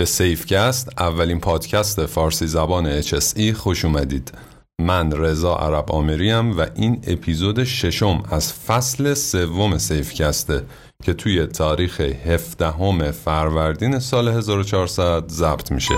به سیفکست اولین پادکست فارسی زبان HSE خوش اومدید. من رضا عرب آمریم و این اپیزود ششم از فصل سوم سیفکسته که توی تاریخ 17 فروردین سال 1400 ضبط میشه.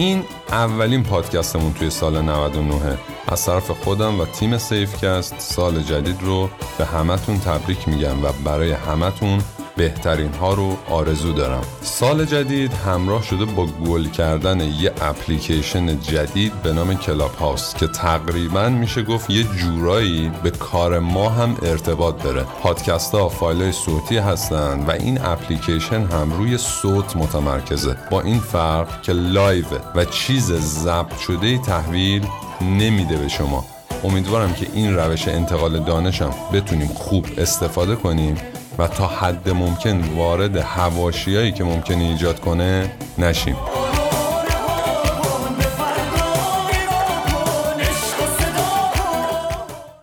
این اولین پادکستمون توی سال 99 از طرف خودم و تیم سیفکست سال جدید رو به همتون تبریک میگم و برای همتون بهترین ها رو آرزو دارم. سال جدید همراه شده با گل کردن یه اپلیکیشن جدید به نام کلاب هاوس که تقریبا میشه گفت یه جورایی به کار ما هم ارتباط داره. پادکست ها فایل صوتی هستن و این اپلیکیشن هم روی صوت متمرکزه. با این فرق که live و چیز ضبط شده تحویل نمیده به شما. امیدوارم که این روش انتقال دانشم بتونیم خوب استفاده کنیم و تا حد ممکن وارد هواشیایی که ممکنه ایجاد کنه نشیم.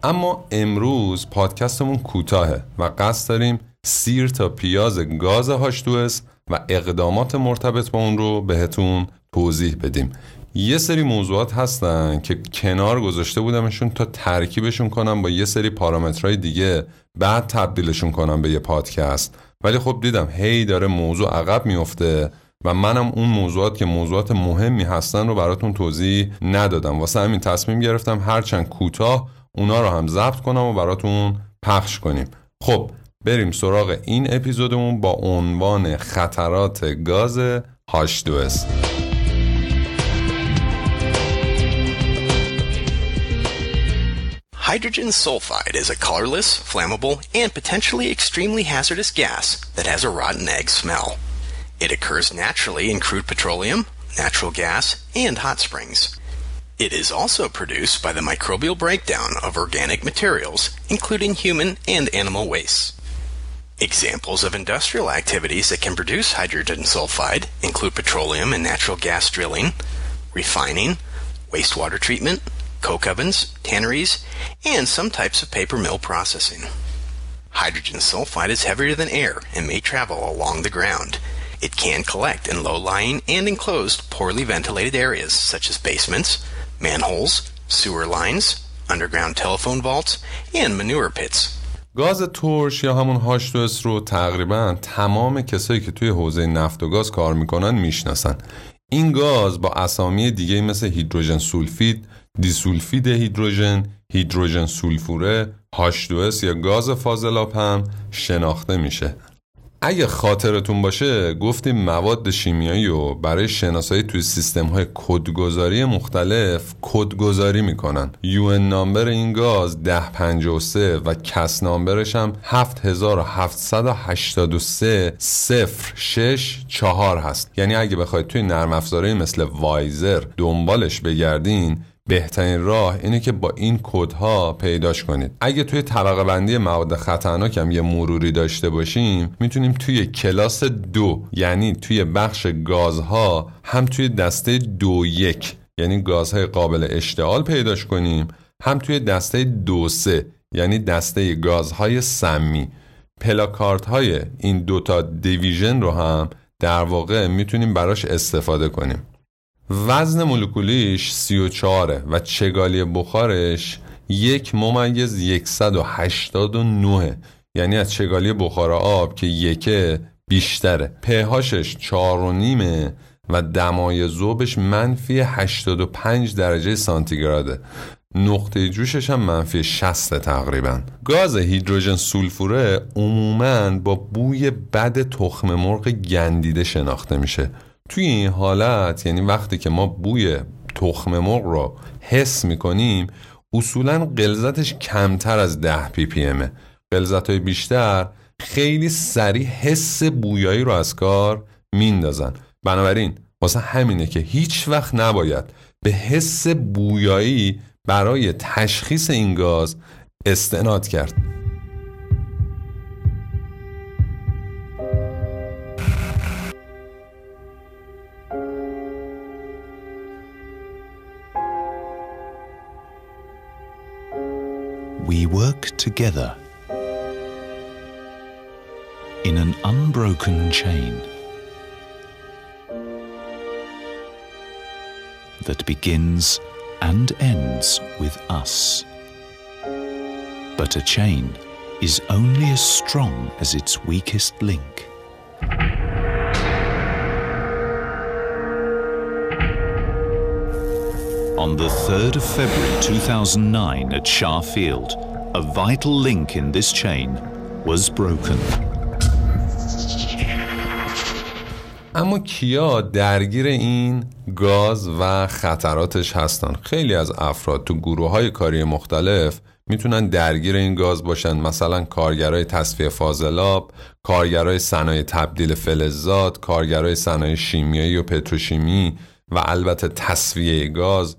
اما امروز پادکستمون کوتاهه و قصد داریم سیر تا پیاز گاز هاشتوس و اقدامات مرتبط با اون رو بهتون توضیح بدیم. یه سری موضوعات هستن که کنار گذاشته بودمشون تا ترکیبشون کنم با یه سری پارامترهای دیگه بعد تبدیلشون کنم به یه پادکست. ولی خب دیدم هی داره موضوع عقب میفته و منم اون موضوعات که موضوعات مهمی هستن رو براتون توضیح ندادم. واسه همین تصمیم گرفتم هرچند کوتاه اونا رو هم ضبط کنم و براتون پخش کنیم. خب بریم سراغ این اپیزودمون با عنوان خطرات گاز هاش Hydrogen sulfide is a colorless, flammable, and potentially extremely hazardous gas that has a rotten egg smell. It occurs naturally in crude petroleum, natural gas, and hot springs. It is also produced by the microbial breakdown of organic materials, including human and animal wastes. Examples of industrial activities that can produce hydrogen sulfide include petroleum and natural gas drilling, refining, wastewater treatment, coke ovens, tanneries, and some types of paper mill processing. Hydrogen sulfide is heavier than air and may travel along the ground. It can collect in low-lying and enclosed, poorly ventilated areas such as basements, manholes, sewer lines, underground telephone vaults, and manure pits. گاز ترش یا همون هاش رو تقریبا تمام کسایی که توی حوزه نفت و گاز کار میکنن میشناسن این گاز با اسامی دیگه مثل هیدروژن سولفید دیسولفید هیدروژن، هیدروژن سولفوره، H2S یا گاز فاضلاب هم شناخته میشه. اگه خاطرتون باشه گفتیم مواد شیمیایی رو برای شناسایی توی سیستم های کدگذاری مختلف کدگذاری می‌کنن یو نامبر این گاز 1053 و کس نامبرش هم 7783 صفر 6 4 هست یعنی اگه بخواید توی نرم افزارهایی مثل وایزر دنبالش بگردین بهترین راه اینه که با این کدها پیداش کنید. اگه توی طبقه بندی مواد خطرناک هم یه مروری داشته باشیم می‌تونیم توی کلاس دو یعنی توی بخش گازها هم توی دسته دو یک یعنی گازهای قابل اشتعال پیداش کنیم هم توی دسته دو سه یعنی دسته گازهای سمی. پلاکارت های این دوتا دیویژن رو هم در واقع می‌تونیم براش استفاده کنیم. وزن مولکولیش 34 و چگالی بخارش یک ممیز 189 یعنی از چگالی بخار آب که یکه بیشتره. پهاشش چار و نیمه و دمای زوبش منفی 85 درجه سانتیگراده. نقطه جوشش هم منفی 60 تقریبا. گاز هیدروژن سولفوره عموما با بوی بد تخم مرغ گندیده شناخته میشه. توی این حالت یعنی وقتی که ما بوی تخم مرغ رو حس می‌کنیم اصولا قلزتش کمتر از 10 پی پی امه قلزت های بیشتر خیلی سریع حس بویایی رو از کار میندازن. بنابراین واسه همینه که هیچ وقت نباید به حس بویایی برای تشخیص این گاز استناد کرد. We work together in an unbroken chain that begins and ends with us. But a chain is only as strong as its weakest link. On the 3rd of February 2009 at Shah Field, a vital link in this chain was broken. اما کیا درگیر این گاز و خطراتش هستن خیلی از افراد تو گروه های کاری مختلف می‌تونن درگیر این گاز باشن مثلا کارگرای تصفیه فاضلاب کارگرای صنایع تبدیل فلزات کارگرای صنایع شیمیایی و پتروشیمی و البته تصفیه گاز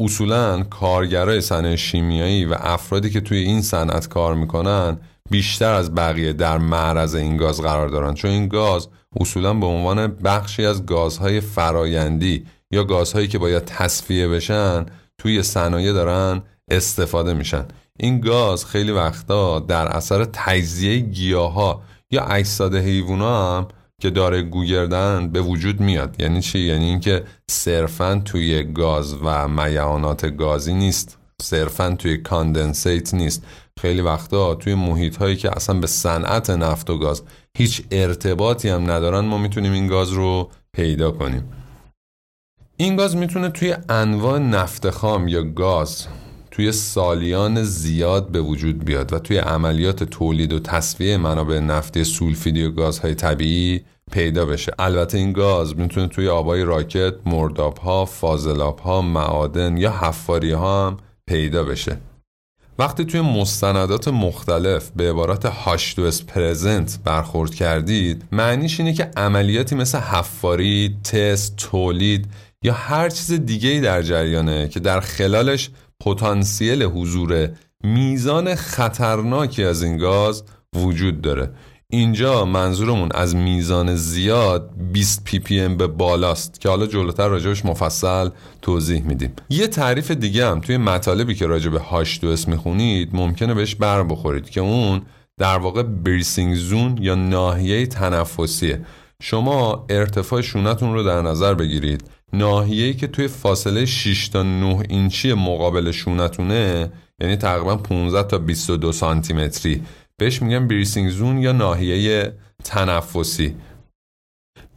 اصولا کارگرای صنایع شیمیایی و افرادی که توی این صنعت کار می‌کنن بیشتر از بقیه در معرض این گاز قرار دارن. چون این گاز اصولا به عنوان بخشی از گازهای فرایندی یا گازهایی که باید تصفیه بشن توی صنایع دارن استفاده میشن. این گاز خیلی وقتا در اثر تجزیه گیاها یا اجساد حیوونا هم که داره گوگردن به وجود میاد. یعنی چی؟ یعنی اینکه صرفا توی گاز و میعانات گازی نیست. صرفا توی کاندنسیت نیست. خیلی وقتا توی محیط هایی که اصلا به صنعت نفت و گاز هیچ ارتباطی هم ندارن ما می‌تونیم این گاز رو پیدا کنیم. این گاز می‌تونه توی انواع نفت خام یا گاز توی سالیان زیاد به وجود بیاد و توی عملیات تولید و تصفیه منابع نفتی سولفیدی و گازهای طبیعی پیدا بشه. البته این گاز می‌تونه توی آبای راکت، مرداب ها، فاضلاب ها، معادن یا حفاری ها هم پیدا بشه. وقتی توی مستندات مختلف به عبارت هاش تو پرزنت برخورد کردید معنیش اینه که عملیاتی مثل حفاری، تست، تولید یا هر چیز دیگه در جریانه که در خلالش پتانسیل حضور میزان خطرناکی از این گاز وجود داره. اینجا منظورمون از میزان زیاد 20 پی پی ام به بالاست که حالا جلوتر راجبش مفصل توضیح میدیم. یه تعریف دیگه هم توی مطالبی که راجب H2S می‌خونید ممکنه بهش بر بخورید که اون در واقع breathing zone یا ناحیه تنفسیه. شما ارتفاع شونتون رو در نظر بگیرید. ناحیه‌ای که توی فاصله 6 تا 9 اینچی مقابل شونتونه یعنی تقریبا 15 تا 22 سانتی متری بهش میگن بریسینگ زون یا ناحیه تنفسی.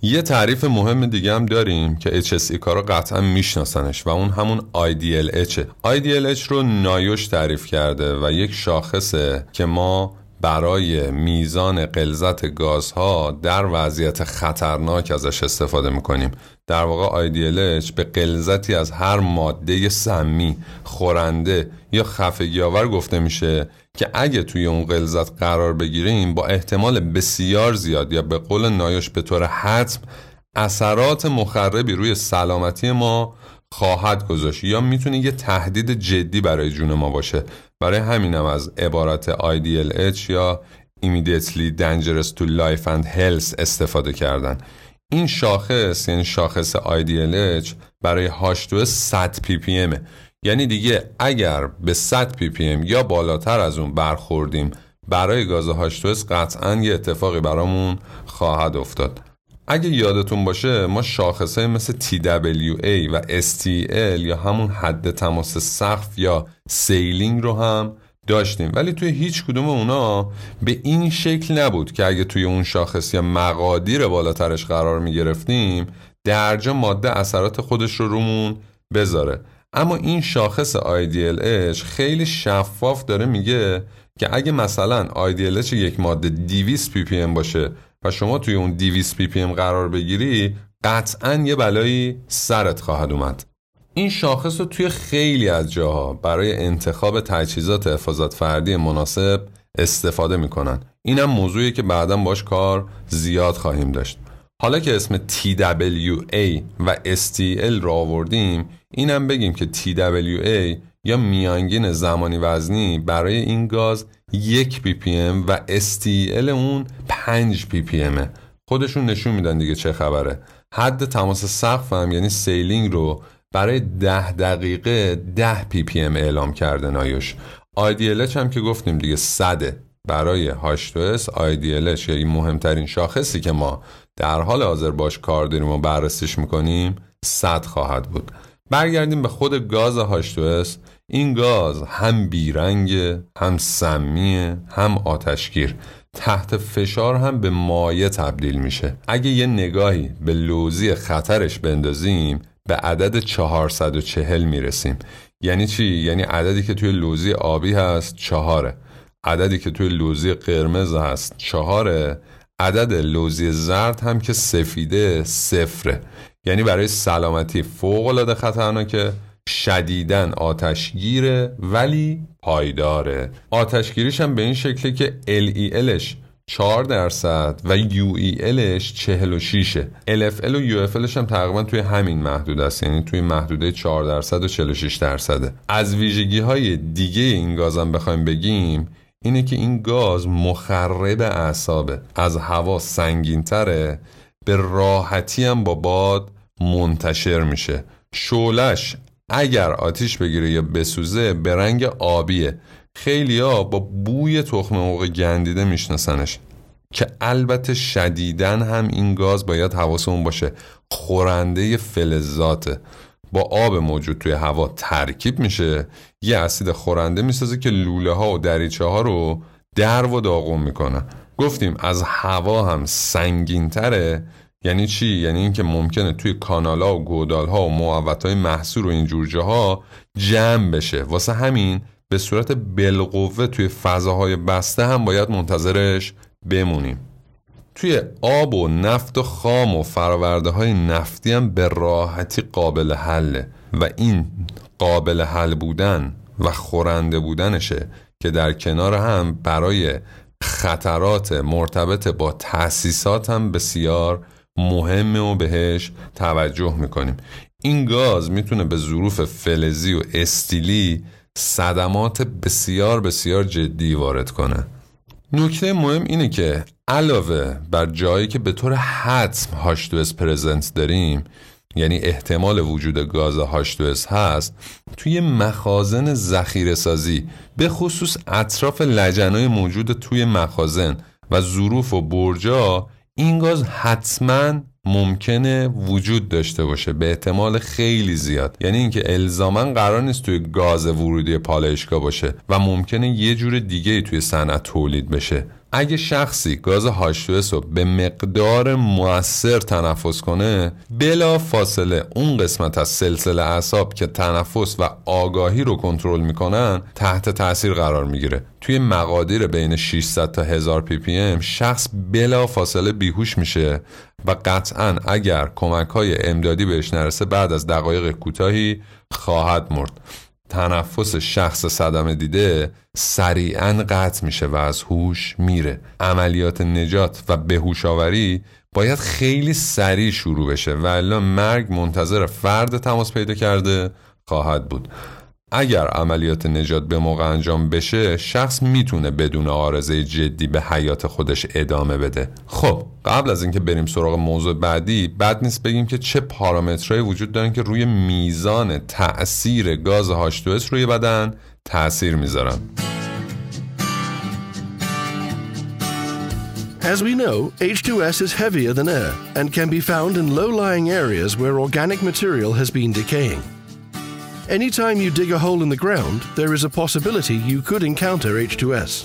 یه تعریف مهم دیگه هم داریم که HSE کارا قطعا میشناسنش و اون همون IDLH IDLH رو نایوش تعریف کرده و یک شاخصه که ما برای میزان قلزت گازها در وضعیت خطرناک ازش استفاده می‌کنیم. در واقع IDLH به قلزتی از هر ماده سمی خورنده یا خفگی آور گفته میشه که اگه توی اون قلزت قرار بگیریم با احتمال بسیار زیاد یا به قول نایش به طور حتم اثرات مخربی روی سلامتی ما خواهد گذاشت یا می‌تونه یه تهدید جدی برای جون ما باشه. برای همینم از عبارت IDLH یا Immediately Dangerous to Life and Health استفاده کردن. این شاخص یعنی شاخص IDLH برای H2 100 ppm یعنی دیگه اگر به 100 ppm یا بالاتر از اون برخوردیم برای گاز H2S قطعا یه اتفاقی برامون خواهد افتاد. اگه یادتون باشه ما شاخصه مثل TWA و STL یا همون حد تماس سقف یا سیلینگ رو هم داشتیم. ولی توی هیچ کدوم اونا به این شکل نبود که اگه توی اون شاخص یا مقادیر بالاترش قرار می گرفتیم درجا ماده اثرات خودش رو رومون بذاره. اما این شاخص IDLH خیلی شفاف داره میگه که اگه مثلا IDLH یک ماده 200 ppm باشه و شما توی اون 200 ppm قرار بگیری قطعا یه بلایی سرت خواهد اومد. این شاخص رو توی خیلی از جاها برای انتخاب تجهیزات حفاظت فردی مناسب استفاده می‌کنن. اینم موضوعی که بعدا باش کار زیاد خواهیم داشت. حالا که اسم TWA و STEL را آوردیم اینم بگیم که TWA یا میانگین زمانی وزنی برای این گاز یک پی پی ام و STEL اون 5 پی پی امه خودشون نشون میدن دیگه چه خبره. حد تماس سقف هم یعنی ceiling رو برای ده دقیقه ده پی پی ام اعلام کرده NIOSH. IDLH هم که گفتیم دیگه صده. برای H2S IDLH این مهمترین شاخصی که ما در حال حاضر باش کار داریم و بررسیش می‌کنیم صد خواهد بود. برگردیم به خود گاز H2S این گاز هم بیرنگه هم سمیه هم آتشگیر. تحت فشار هم به مایع تبدیل میشه. اگه یه نگاهی به لوزی خطرش بندازیم به عدد 440 می‌رسیم. یعنی چی؟ یعنی عددی که توی لوزی آبی هست چهاره. عددی که توی لوزی قرمز هست چهاره. عدد لوزی زرد هم که سفیده صفره. یعنی برای سلامتی فوق العاده خطرناکه. شدیدن آتشگیره ولی پایداره آتشگیریش هم به این شکله که LELش 4 درصد و UELش 46 LFL و UFLش هم تقریبا توی همین محدود است. یعنی توی محدوده 4 درصد و 46 درصده. از ویژگی های دیگه این گازم بخوایم بگیم اینه که این گاز مخرب اعصابه. از هوا سنگینتره به راحتی هم با باد منتشر میشه. شولش اگر آتیش بگیره یا بسوزه به رنگ آبیه. خیلی ها با بوی تخم مرغ گندیده میشناسنش. که البته شدیدن هم این گاز باید حواسمون باشه. خورنده فلزاته. با آب موجود توی هوا ترکیب میشه. یه اسید خورنده می‌سازه که لوله ها و دریچه ها رو در و داغون می‌کنه. گفتیم از هوا هم سنگین تره یعنی چی؟ یعنی اینکه ممکنه توی کانالا و گودال ها و محوط های محصول و این جور ها جمع بشه. واسه همین به صورت بالقوه توی فضاهای بسته هم باید منتظرش بمونیم. توی آب و نفت و خام و فراورده های نفتی هم به راحتی قابل حله. و این قابل حل بودن و خورنده بودنشه که در کنار هم برای خطرات مرتبط با تأسیسات هم بسیار مهمه و بهش توجه می‌کنیم. این گاز می‌تونه به ظروف فلزی و استیلی صدمات بسیار بسیار جدی وارد کنه. نکته مهم اینه که علاوه بر جایی که به طور حتم هاش پرزنت داریم یعنی احتمال وجود گاز هاش هست توی مخازن ذخیره سازی به خصوص اطراف لجنای موجود توی مخازن و ظروف و برجا این گاز حتما ممکنه وجود داشته باشه به احتمال خیلی زیاد. یعنی اینکه الزاما قرار نیست توی گاز ورودی پالایشگاه باشه و ممکنه یه جور دیگه توی صنعت تولید بشه. اگه شخصی گاز هاشتوس رو به مقدار موثر تنفس کنه بلا فاصله اون قسمت از سلسله اعصاب که تنفس و آگاهی رو کنترل می‌کنن تحت تاثیر قرار می‌گیره. توی مقادیر بین 600 تا 1000 پی پی ام شخص بلا فاصله بیهوش میشه و قطعا اگر کمک های امدادی بهش نرسه بعد از دقایق کوتاهی خواهد مرد. تنفس شخص صدمه دیده سریعا قطع میشه و از هوش میره. عملیات نجات و بهوشاوری باید خیلی سریع شروع بشه و الا مرگ منتظر فرد تماس پیدا کرده خواهد بود. اگر عملیات نجات به موقع انجام بشه شخص می‌تونه بدون آرزه جدی به حیات خودش ادامه بده خب قبل از اینکه بریم سراغ موضوع بعدی بد نیست بگیم که چه پارامترهایی وجود دارن که روی میزان تأثیر گاز h روی بدن تأثیر می‌ذارن As we know, H2S is heavier than air and can be found in low-lying areas where organic material has been decaying. Anytime you dig a hole in the ground, there is a possibility you could encounter H2S.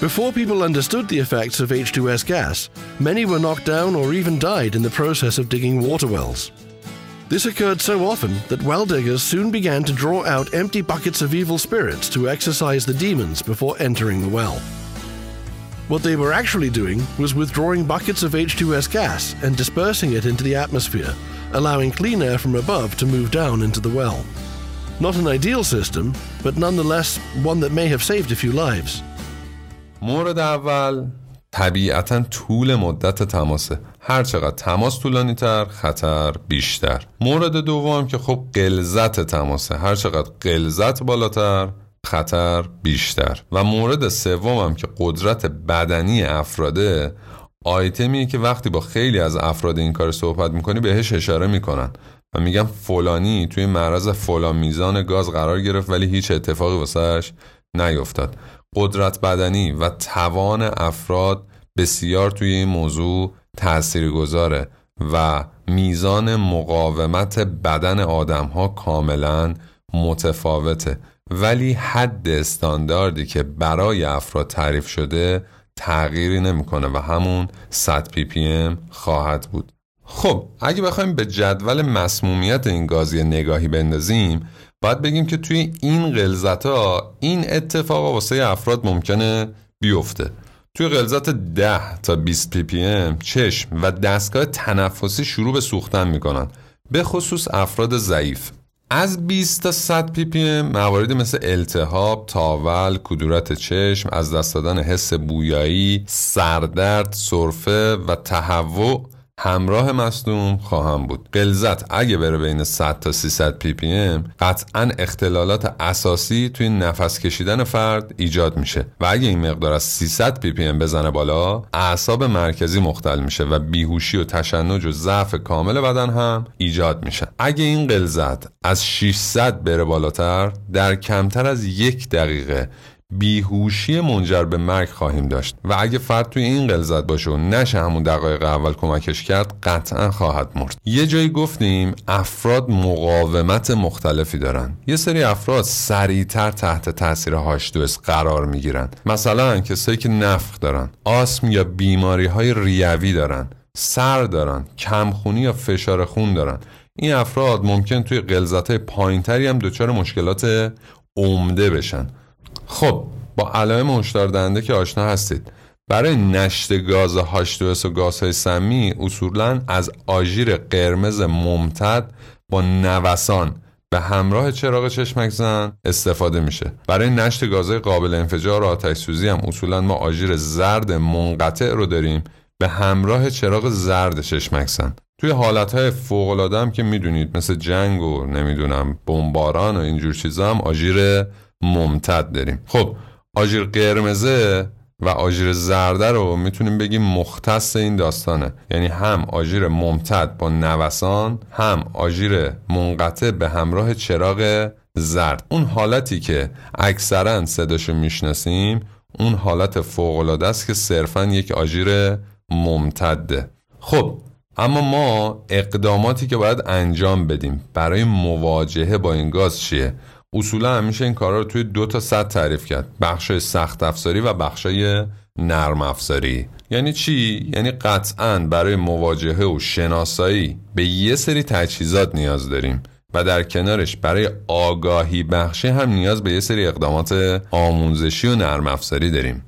Before people understood the effects of H2S gas, many were knocked down or even died in the process of digging water wells. This occurred so often that well diggers soon began to draw out empty buckets of evil spirits to exorcise the demons before entering the well. What they were actually doing was withdrawing buckets of H2S gas and dispersing it into the atmosphere, allowing clean air from above to move down into the well. Not an ideal system, but nonetheless one that may have saved a few lives. مورد اول طبیعتا طول مدت تماسه هر چقدر تماس طولانی تر خطر بیشتر مورد دوم که خب قلزت تماسه هر چقدر قلزت بالاتر خطر بیشتر و مورد سوم هم که قدرت بدنی افراده آیتمیه که وقتی با خیلی از افراد این کار صحبت می‌کنی بهش اشاره می‌کنن و میگن فلانی توی معرض فلان میزان گاز قرار گرفت ولی هیچ اتفاقی واسهش نیفتاد. قدرت بدنی و توان افراد بسیار توی این موضوع تأثیر گذاره و میزان مقاومت بدن آدم ها کاملا متفاوته. ولی حد استانداردی که برای افراد تعریف شده تغییری نمی‌کنه و همون 100 پی پی ام خواهد بود. خب اگه بخوایم به جدول مسمومیت این گازی نگاهی بندازیم باید بگیم که توی این غلظت ها این اتفاق واسه افراد ممکنه بیفته. توی غلظت 10 تا 20 پی پی ام چشم و دستگاه تنفسی شروع به سوختن می‌کنن به خصوص افراد ضعیف. از 20 تا 100 پی پی ام مواردی مثل التهاب، تاول، کدورت چشم، از دست دادن حس بویایی، سردرد، سرفه و تهوع همراه مصدوم خواهد بود. غلظت اگه بره بین 100 تا 300 پی پی ام قطعا اختلالات اساسی توی نفس کشیدن فرد ایجاد میشه. و اگه این مقدار از 300 پی پی ام بزنه بالا اعصاب مرکزی مختل میشه و بیهوشی و تشنج و ضعف کامل بدن هم ایجاد میشه. اگه این غلظت از 600 بره بالاتر در کمتر از یک دقیقه بیهوشی منجر به مرگ خواهیم داشت. و اگه فرد توی این قلزت باشه و نشه همون دقایق اول کمکش کرد قطعا خواهد مرد. یه جایی گفتیم افراد مقاومت مختلفی دارن. یه سری افراد سریعتر تحت تاثیر هاش قرار می‌گیرن. مثلا کسایی که نفخ دارن آسم یا بیماری های ریوی دارن سر دارن کمخونی یا فشار خون دارن. این افراد ممکن توی قلزت های پایینتری هم دچار مشکلات عمده بشن. خب با علائم هشدار دهنده که آشنا هستید. برای نشت گاز H2S و گازهای سمی اصولا از آژیر قرمز ممتد با نوسان به همراه چراغ چشمک زن استفاده میشه. برای نشت گازهای قابل انفجار و آتش سوزی هم اصولا ما آژیر زرد منقطع رو داریم به همراه چراغ زرد چشمک زن. توی حالتهای فوق هم که می‌دونید مثل جنگ و نمی‌دونم بمباران و اینجور چیزا هم آژیر ممتد داریم. خب آژیر قرمزه و آژیر زرده رو می‌تونیم بگیم مختص این داستانه. یعنی هم آژیر ممتد با نوسان هم آژیر منقطع به همراه چراغ زرد. اون حالتی که اکثرا صداشو می‌شناسیم اون حالت فوقالعاده است که صرفا یک آژیر ممتده. خب اما ما اقداماتی که باید انجام بدیم برای مواجهه با این گاز چیه؟ اصولا همیشه این کارا رو توی دو تا صد تعریف کرد. بخشای سخت افزاری و بخشای نرم افزاری. یعنی چی؟ یعنی قطعا برای مواجهه و شناسایی به یه سری تجهیزات نیاز داریم و در کنارش برای آگاهی بخشی هم نیاز به یه سری اقدامات آموزشی و نرم افزاری داریم.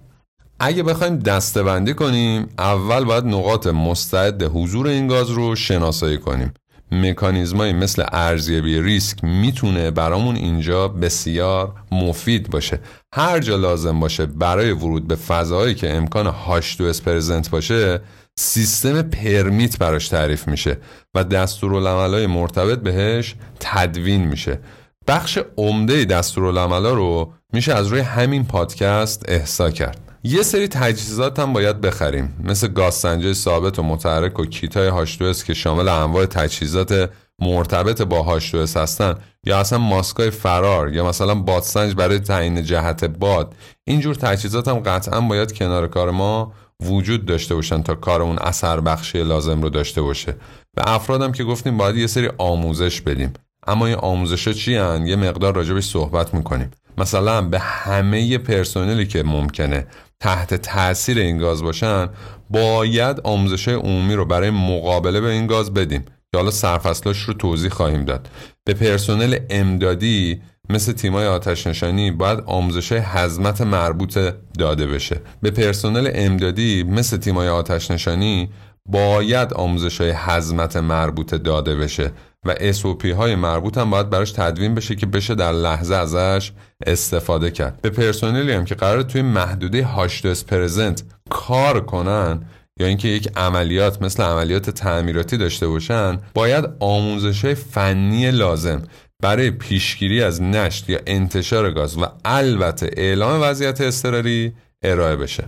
اگه بخوایم دستبندی کنیم اول باید نقاط مستعد حضور این گاز رو شناسایی کنیم. مکانیزمایی مثل ارزیابی ریسک می‌تونه برامون اینجا بسیار مفید باشه. هر جا لازم باشه برای ورود به فضایی که امکان هاش دو پرزنت باشه سیستم پرمیت براش تعریف میشه و دستورالعملای مرتبط بهش تدوین میشه. بخش عمده دستورالعملا رو میشه از روی همین پادکست احسا کرد. یه سری تجهیزات هم باید بخریم. مثل گازسنجای ثابت و متحرک و کیتای هاش که شامل انواع تجهیزات مرتبط با هاش هستن یا اصلا ماسکای فرار یا مثلا بادسنج برای تعیین جهت باد. اینجور تجهیزات هم قطعا باید کنار کار ما وجود داشته باشن تا کار اون اثر بخشی لازم رو داشته باشه. به افرادم که گفتیم باید یه سری آموزش بدیم. اما این آموزش ها چی؟ یه مقدار راجبش صحبت می‌کنیم. مثلا به همه پرسنلی که ممکنه. تحت تاثیر این گاز باشن باید آموزش عمومی رو برای مقابله به این گاز بدیم که حالا سرفصلاش رو توضیح خواهیم داد. به پرسنل امدادی مثل تیمای آتش نشانی باید آموزش حزمت مربوط داده بشه. به پرسنل امدادی مثل تیمای آتش نشانی باید آموزش های حزمت مربوط داده بشه. و SOP های مربوط هم باید براش تدوین بشه که بشه در لحظه ازش استفاده کرد. به پرسنلی هم که قرار توی محدوده هاشتوس پرزنت کار کنن یا اینکه یک عملیات مثل عملیات تعمیراتی داشته باشن باید آموزش فنی لازم برای پیشگیری از نشت یا انتشار گاز و البته اعلام وضعیت اضطراری ارائه بشه.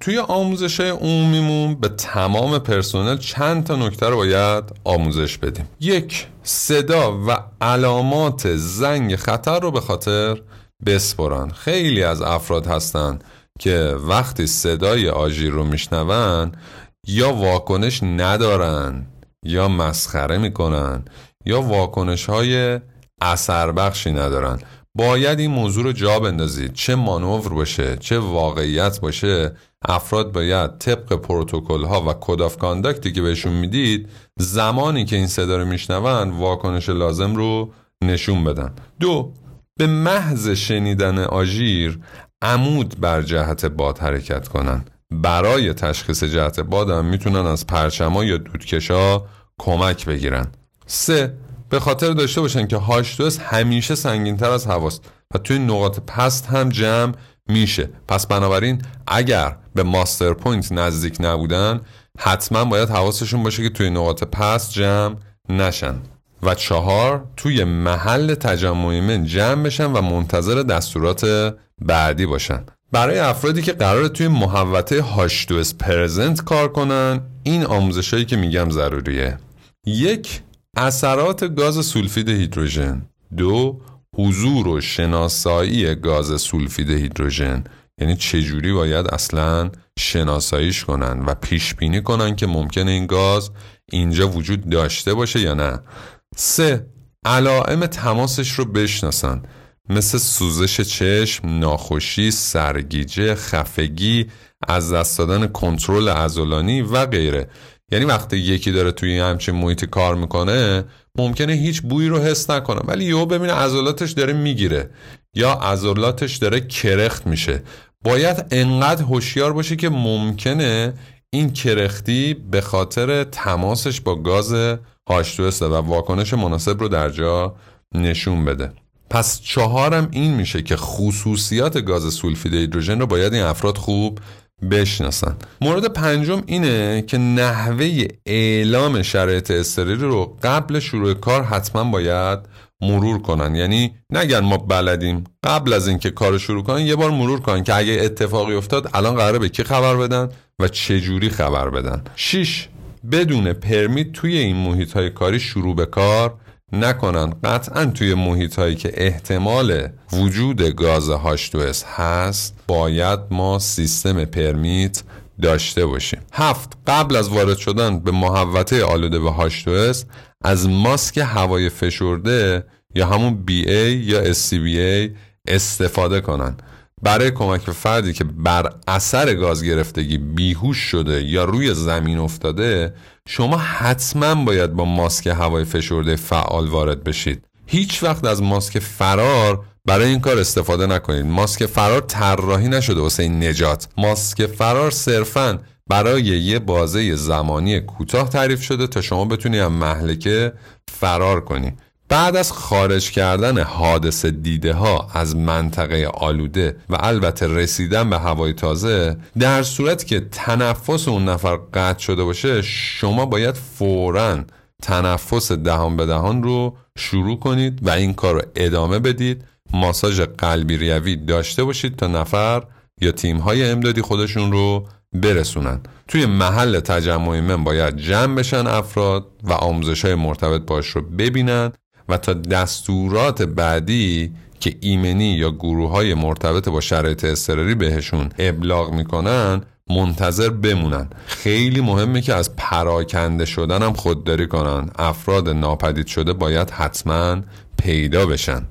توی آموزش عمومیمون به تمام پرسنل چند تا نکته رو باید آموزش بدیم. یک صدا و علامات زنگ خطر رو به خاطر بسپرن. خیلی از افراد هستن که وقتی صدای آژیر رو میشنون یا واکنش ندارن یا مسخره می‌کنن یا واکنش های اثر بخشی ندارن. باید این موضوع رو جا بندازید. چه مانور باشه چه واقعیت باشه. افراد باید طبق پروتکل ها و code of conduct ی که بهشون می‌دید زمانی که این صدا رو میشنون واکنش لازم رو نشون بدن. دو به محض شنیدن آژیر عمود بر جهت باد حرکت کنن. برای تشخیص جهت باد هم می‌تونن از پرچما یا دودکشا کمک بگیرن. سه به خاطر داشته باشن که H2S همیشه سنگینتر از هواست و توی نقاط پست هم جمع میشه. پس بنابراین اگر به muster point نزدیک نبودن حتما باید حواسشون باشه که توی نقاط پست جمع نشن و چهار توی محل تجمع من جمع بشن و منتظر دستورات بعدی باشن. برای افرادی که قرار توی محوطه هاشتوس پرزنت کار کنن این آموزشایی که میگم ضروریه. یک اثرات گاز سولفید هیدروژن. دو حضور و شناسایی گاز سولفید هیدروژن. یعنی چجوری باید اصلا شناساییش کنن و پیش بینی کنن که ممکنه این گاز اینجا وجود داشته باشه یا نه. سه علائم تماسش رو بشناسن. مثل سوزش چشم، ناخوشی، سرگیجه، خفگی، از دست دادن کنترل عضلانی و غیره. یعنی وقتی یکی داره توی همچین محیطی کار می‌کنه ممکنه هیچ بویی رو حس نکنه. ولی یهو ببینه عضلاتش داره می‌گیره یا عضلاتش داره کرخت میشه. باید انقدر هوشیار باشه که ممکنه این کرختی به خاطر تماسش با گاز H2S و واکنش مناسب رو در جا نشون بده. پس چهارم این میشه که خصوصیات گاز سولفید هیدروژن رو باید این افراد خوب بشناسن. مورد پنجم اینه که نحوه اعلام شرایط استراری رو قبل شروع کار حتما باید مرور کنن. یعنی نگن ما بلدیم. قبل از اینکه کار شروع کنن یه بار مرور کنن که اگه اتفاقی افتاد الان قراره به کی خبر بدن و چه جوری خبر بدن. 6 بدون پرمیت توی این محیط های کاری شروع به کار نکنن. قطعا توی محیط هایی که احتمال وجود گاز H2S هست باید ما سیستم پرمیت داشته باشیم. هفت قبل از وارد شدن به محوطه آلوده به H2S از ماسک هوای فشرده یا همون BA یا SCBA استفاده کنن. برای کمک به فردی که بر اثر گاز گرفتگی بیهوش شده یا روی زمین افتاده شما حتما باید با ماسک هوای فشرده فعال وارد بشید. هیچ وقت از ماسک فرار برای این کار استفاده نکنید. ماسک فرار طراحی نشده واسه این نجات. ماسک فرار صرفا برای یه بازه زمانی کوتاه تعریف شده تا شما بتونی از محلکه فرار کنی. بعد از خارج کردن حادث دیده ها از منطقه آلوده و البته رسیدن به هوای تازه در صورت که تنفس اون نفر قطع شده باشه شما باید فورا تنفس دهان به دهان رو شروع کنید و این کار رو ادامه بدید. ماساژ قلبی ریوی داشته باشید تا نفر یا تیم های امدادی خودشون رو برسونن. توی محل تجمع من باید جمع بشن افراد و آموزش های مرتبط باش رو ببینن و تا دستورات بعدی که ایمنی یا گروه های مرتبط با شرایط اضطراری بهشون ابلاغ می‌کنن منتظر بمونن. خیلی مهمه که از پراکنده شدن هم خودداری کنن. افراد ناپدید شده باید حتما پیدا بشن.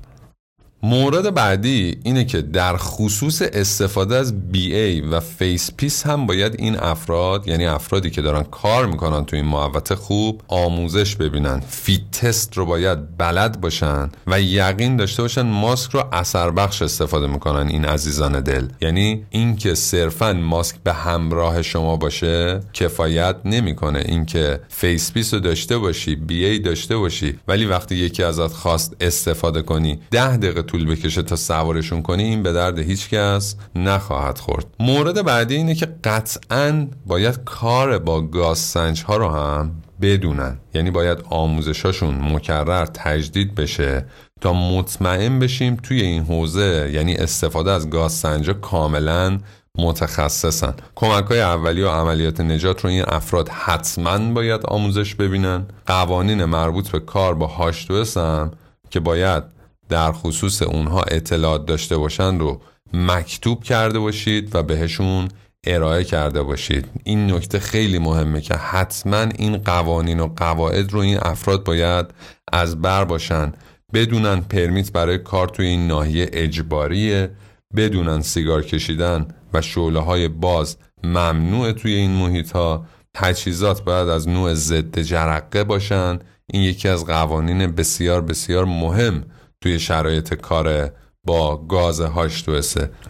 مورد بعدی اینه که در خصوص استفاده از BA و face piece هم باید این افراد یعنی افرادی که دارن کار می‌کنن تو این محوطه خوب آموزش ببینن. fit test رو باید بلد باشن و یقین داشته باشن ماسک رو اثر بخش استفاده می‌کنن این عزیزان دل. یعنی اینکه صرفا ماسک به همراه شما باشه کفایت نمی‌کنه. اینکه face piece رو داشته باشی BA داشته باشی ولی وقتی یکی ازت خواست استفاده کنی ده دقیقه طول بکشه تا سوارشون کنی این به درد هیچ کس نخواهد خورد. مورد بعدی اینه که قطعا باید کار با گاز سنج ها رو هم بدونن. یعنی باید آموزشاشون مکرر تجدید بشه تا مطمئن بشیم توی این حوزه یعنی استفاده از گاز سنجا کاملا متخصصن. کمک های اولی و عملیات نجات رو این افراد حتما باید آموزش ببینن. قوانین مربوط به کار با هاش هم که باید در خصوص اونها اطلاعات داشته باشن رو مکتوب کرده باشید و بهشون ارائه کرده باشید. این نکته خیلی مهمه که حتما این قوانین و قواعد رو این افراد باید از بر باشن. بدونن پرمیت برای کار توی این ناحیه اجباریه بدونن سیگار کشیدن و شعله های باز ممنوع توی این محیط ها تجهیزات باید از نوع ضد جرقه باشن. این یکی از قوانین بسیار بسیار مهم توی شرایط کار با گاز هاش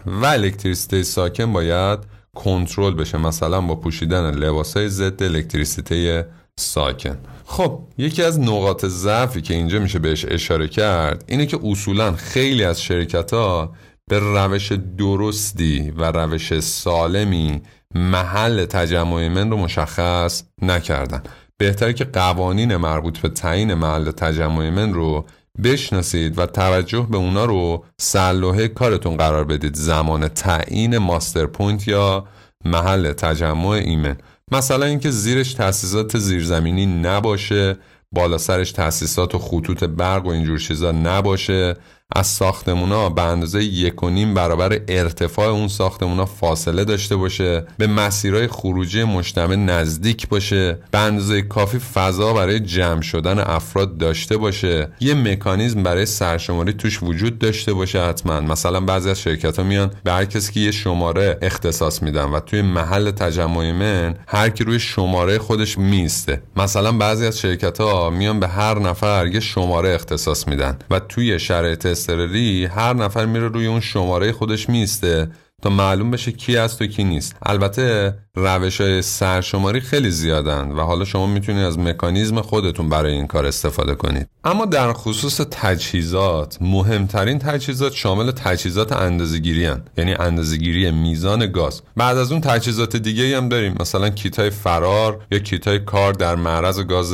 و الکتریسیته ساکن باید کنترل بشه مثلا با پوشیدن لباسای ضد الکتریسیته ساکن. خب یکی از نقاط ضعفی که اینجا میشه بهش اشاره کرد اینه که اصولا خیلی از شرکت ها به روش درستی و روش سالمی محل تجمع ایمن رو مشخص نکردن. بهتره که قوانین مربوط به تعیین محل تجمع ایمن رو بشناسید و توجه به اونا رو سرلوحه کارتون قرار بدید. زمان تعیین muster point یا محل تجمع ایمن مثلا اینکه زیرش تاسیسات زیرزمینی نباشه بالا سرش تاسیسات و خطوط برق و اینجور چیزا نباشه. از ساختمونا به اندازه یک و نیم برابر ارتفاع اون ساختمونا فاصله داشته باشه به مسیرهای خروجی مجتمع نزدیک باشه به اندازه کافی فضا برای جمع شدن افراد داشته باشه. یه مکانیزم برای سرشماری توش وجود داشته باشه حتما. مثلا بعضی از شرکت ها میان به هر کسی که یه شماره اختصاص میدن و توی محل تجمع من هر کی روی شماره خودش میسته. مثلا بعضی از شرکت ها میان به هر نفر یه شماره اختصاص میدن و توی شرایط اضطراری هر نفر میره روی اون شماره خودش میسته تا معلوم بشه کی است و کی نیست. البته روش های سرشماری خیلی زیادن و حالا شما می‌تونید از مکانیزم خودتون برای این کار استفاده کنید. اما در خصوص تجهیزات مهمترین تجهیزات شامل تجهیزات اندازه‌گیری یعنی اندازه‌گیری میزان گاز. بعد از اون تجهیزات دیگه هم داریم. مثلا کیت فرار یا کیت کار در معرض گاز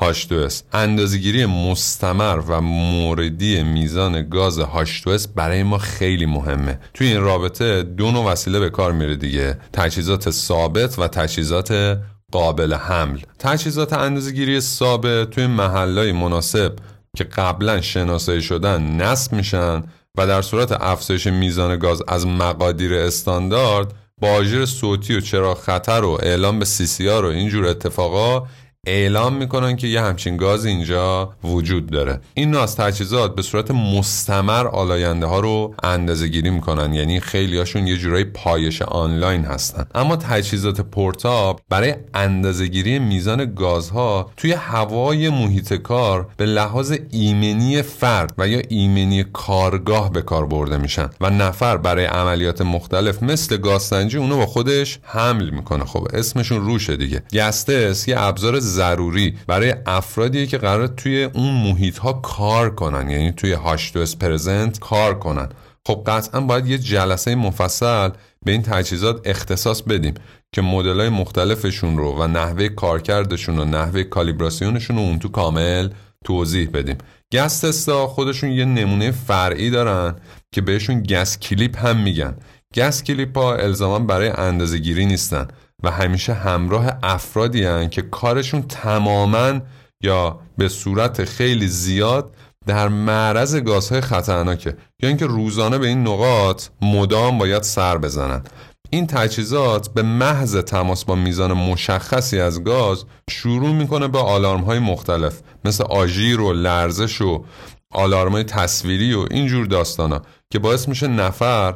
H2S اندازگیری مستمر و موردی میزان گاز H2S برای ما خیلی مهمه. توی این رابطه دو نوع وسیله به کار میره دیگه. تجهیزات ثابت و تجهیزات قابل حمل. تجهیزات اندازگیری ثابت توی محلهای مناسب که قبلا شناسایی شدن نصب میشن و در صورت افزایش میزان گاز از مقادیر استاندارد با آژیر صوتی و چرا خطر و اعلام به سی سی و اینجور اتفاقا اعلام می‌کنن که یه همچین گاز اینجا وجود داره. این نوع از تجهیزات به صورت مستمر آلاینده ها رو اندازه گیری می‌کنن. یعنی خیلی هاشون یه جورایی پایش آنلاین هستن. اما تجهیزات پورتاب برای اندازه گیری میزان گازها توی هوای محیط کار به لحاظ ایمنی فرد و یا ایمنی کارگاه به کار برده میشن و نفر برای عملیات مختلف مثل گازسنجی اونو با خودش حمل می‌کنه. خب اسمشون روشه دیگه. گستس یه ابزار ضروری برای افرادی که قرار توی اون محیط ها کار کنن. یعنی توی هاش پرزنت کار کنن. خب قطعا باید یه جلسه مفصل به این تجهیزات اختصاص بدیم که مدل های مختلفشون رو و نحوه کارکردشون و نحوه کالیبراسیونشون رو اون تو کامل توضیح بدیم. گس تستا خودشون یه نمونه فرعی دارن که بهشون گس کلیپ هم میگن. گس کلیپ ها الزاما برای اندازه گیری نیستن. و همیشه همراه افرادی هن که کارشون تماما یا به صورت خیلی زیاد در معرض گازهای خطرناکه. یا اینکه روزانه به این نقاط مدام باید سر بزنن. این تجهیزات به محض تماس با میزان مشخصی از گاز شروع می‌کنه به آلارم های مختلف مثل آژیر و لرزش و آلارمای تصویری و اینجور داستانا که باعث میشه نفر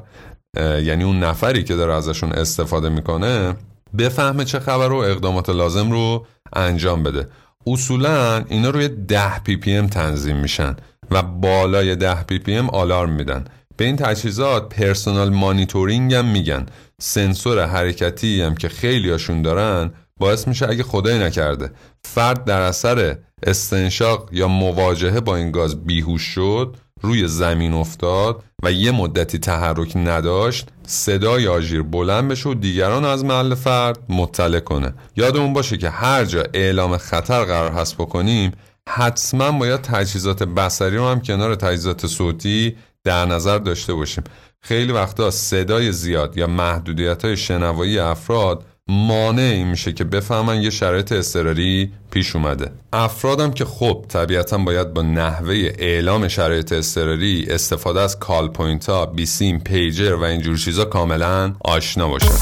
یعنی اون نفری که داره ازشون استفاده می‌کنه بفهمه چه خبره و اقدامات لازم رو انجام بده. اصولا اینا روی 10 پی پی ام تنظیم میشن و بالای 10 پی پی ام آلارم میدن. به این تجهیزات personal monitoring هم میگن. سنسور حرکتی هم که خیلی هاشون دارن باعث میشه اگه خدای نکرده. فرد در اثر استنشاق یا مواجهه با این گاز بیهوش شد روی زمین افتاد و یه مدتی تحرک نداشت صدای آژیر بلند بشه و دیگران از محل فرد مطلع کنه. یادمون باشه که هر جا اعلام خطر قرار هست بکنیم حتما باید تجهیزات بصری رو هم کنار تجهیزات صوتی در نظر داشته باشیم. خیلی وقتا صدای زیاد یا محدودیت های شنوایی افراد مانع میشه که بفهمن یه شرایط اضطراری پیش اومده. افرادم که خب طبیعتا باید با نحوه اعلام شرایط اضطراری استفاده از call point ها بیسیم پیجر و اینجور چیزا کاملا آشنا باشن.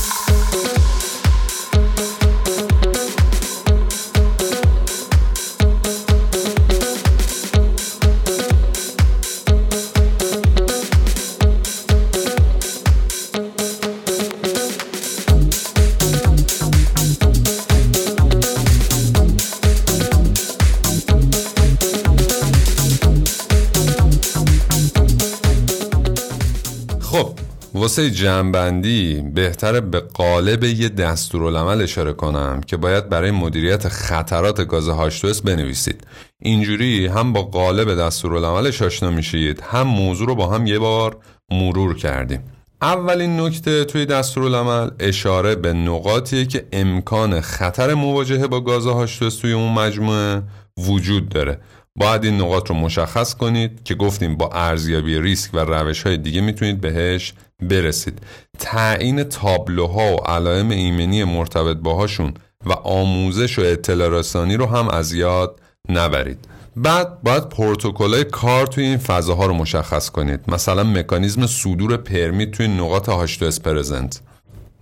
واسه جنبندی بهتره به قالب یه دستورالعمل اشاره کنم که باید برای مدیریت خطرات گاز H2S بنویسید. اینجوری هم با قالب دستورالعملش آشنا میشید هم موضوع رو با هم یه بار مرور کردیم. اولین نکته توی دستورالعمل اشاره به نقاطیه که امکان خطر مواجهه با گاز H2S توی اون مجموعه وجود داره. باید این نقاط رو مشخص کنید که گفتیم با ارزیابی ریسک و روش های دیگه می‌تونید بهش برسید. تعیین تابلوها و علائم ایمنی مرتبط باهاشون و آموزش و اطلاع رسانی رو هم از یاد نبرید. بعد باید پروتکل‌های کار توی این فضاها رو مشخص کنید. مثلا مکانیزم صدور پرمیت توی نقاط هاش پرزنت.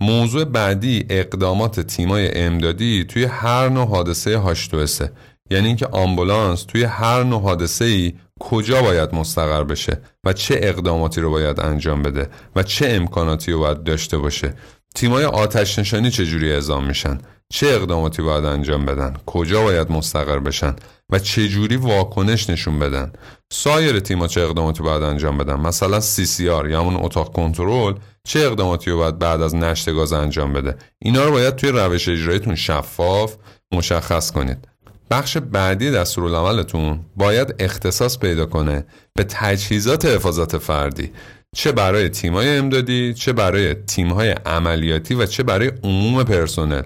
موضوع بعدی اقدامات تیمای امدادی توی هر نوع حادثه هاش یعنی اینکه آمبولانس توی هر نوع حادثه ای کجا باید مستقر بشه و چه اقداماتی رو باید انجام بده و چه امکاناتی رو باید داشته باشه؟ تیمای آتش نشانی چجوری اعزام میشن؟ چه اقداماتی باید انجام بدن؟ کجا باید مستقر بشن؟ و چه جوری واکنش نشون بدن؟ سایر تیم‌ها چه اقداماتی باید انجام بدن؟ مثلا CCR یا همون اتاق کنترل چه اقداماتی رو باید بعد از نشت گاز انجام بده؟ اینا رو باید توی روش اجراییتون شفاف مشخص کنید. بخش بعدی دستورالعملتون باید اختصاص پیدا کنه به تجهیزات حفاظت فردی. چه برای تیمای امدادی چه برای تیمهای عملیاتی و چه برای عموم پرسنل.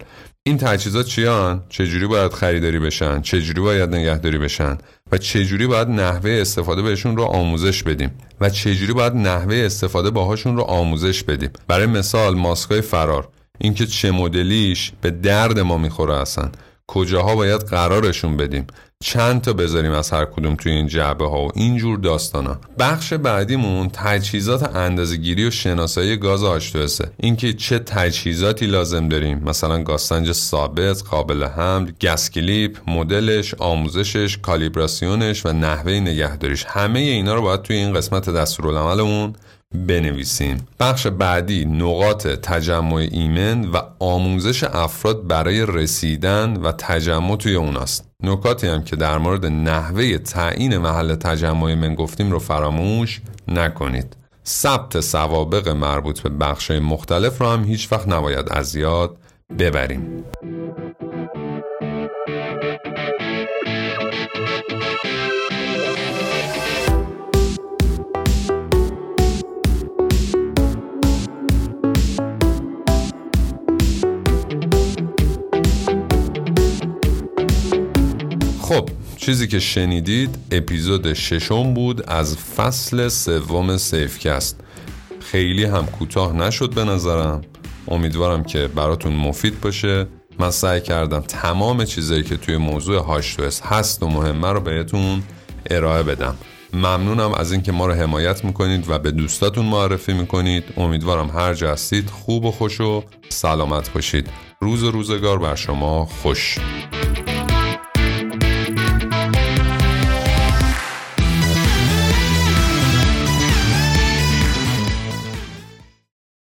این تجهیزات چیان؟ چجوری باید خریداری بشن؟ چجوری باید نگهداری بشن؟ و چجوری باید نحوه استفاده بهشون رو آموزش بدیم؟ و چجوری باید نحوه استفاده باهاشون رو آموزش بدیم؟ برای مثال ماسکای فرار. اینکه چه مدلیش به درد ما می‌خوره اصلا. کجاها باید قرارشون بدیم؟ چند تا بذاریم از هر کدوم توی این جعبه ها و اینجور داستان ها بخش بعدیمون تجهیزات اندازهگیری و شناسایی گاز آشتوسه اینکه چه تجهیزاتی لازم داریم. مثلا گازسنج ثابت قابل حمل گس کلیپ مدلش آموزشش کالیبراسیونش و نحوه نگهداریش. همه اینا رو باید توی این قسمت دستورالعملمون بنویسیم. بخش بعدی نقاط تجمع ایمن و آموزش افراد برای رسیدن و تجمع توی اوناست. نکاتی هم که در مورد نحوه تعیین محل تجمع من گفتیم رو فراموش نکنید. ثبت سوابق مربوط به بخش مختلف رو هم هیچ وقت نباید از یاد ببریم. خب چیزی که شنیدید اپیزود ششم بود از فصل سوم سیفکست. خیلی هم کوتاه نشد به نظرم. امیدوارم که براتون مفید باشه. من سعی کردم تمام چیزایی که توی موضوع هاشتوس هست و مهمه رو بهتون ارائه بدم. ممنونم از اینکه ما رو حمایت می‌کنید و به دوستاتون معرفی می‌کنید. امیدوارم هر جا هستید خوب و خوش و سلامت باشید. روز و روزگار بر شما خوش.